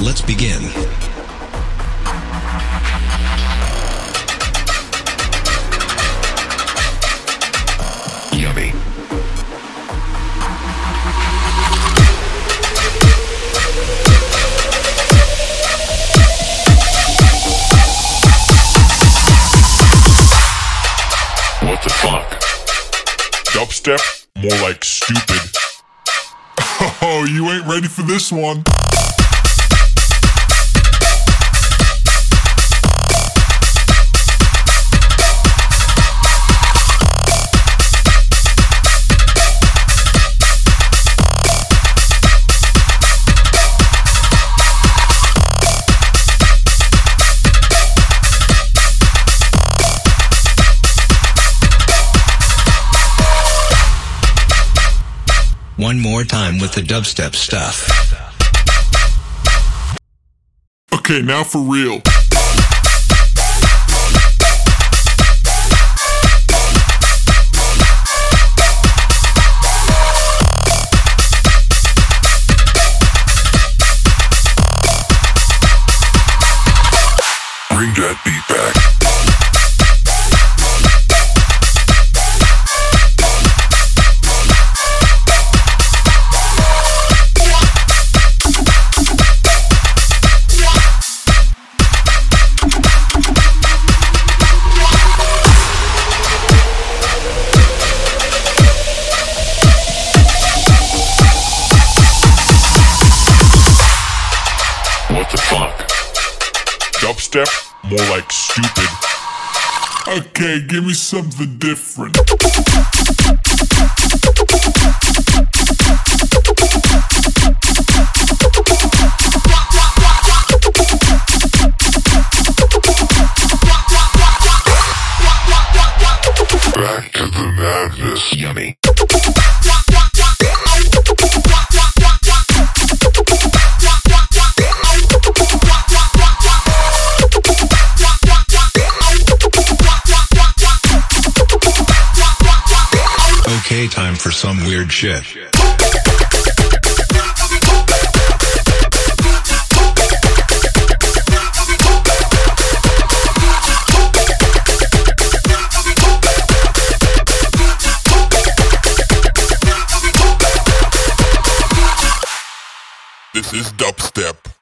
Let's begin. Yummy. What the fuck? Dubstep? More like stupid. Oh, you ain't ready for this one. One more time with the dubstep stuff. Okay, now for real. Bring that beat back. Dubstep? More like stupid. Okay, give me something different. Back to the madness. Yummy. Time for some weird shit. This is dubstep.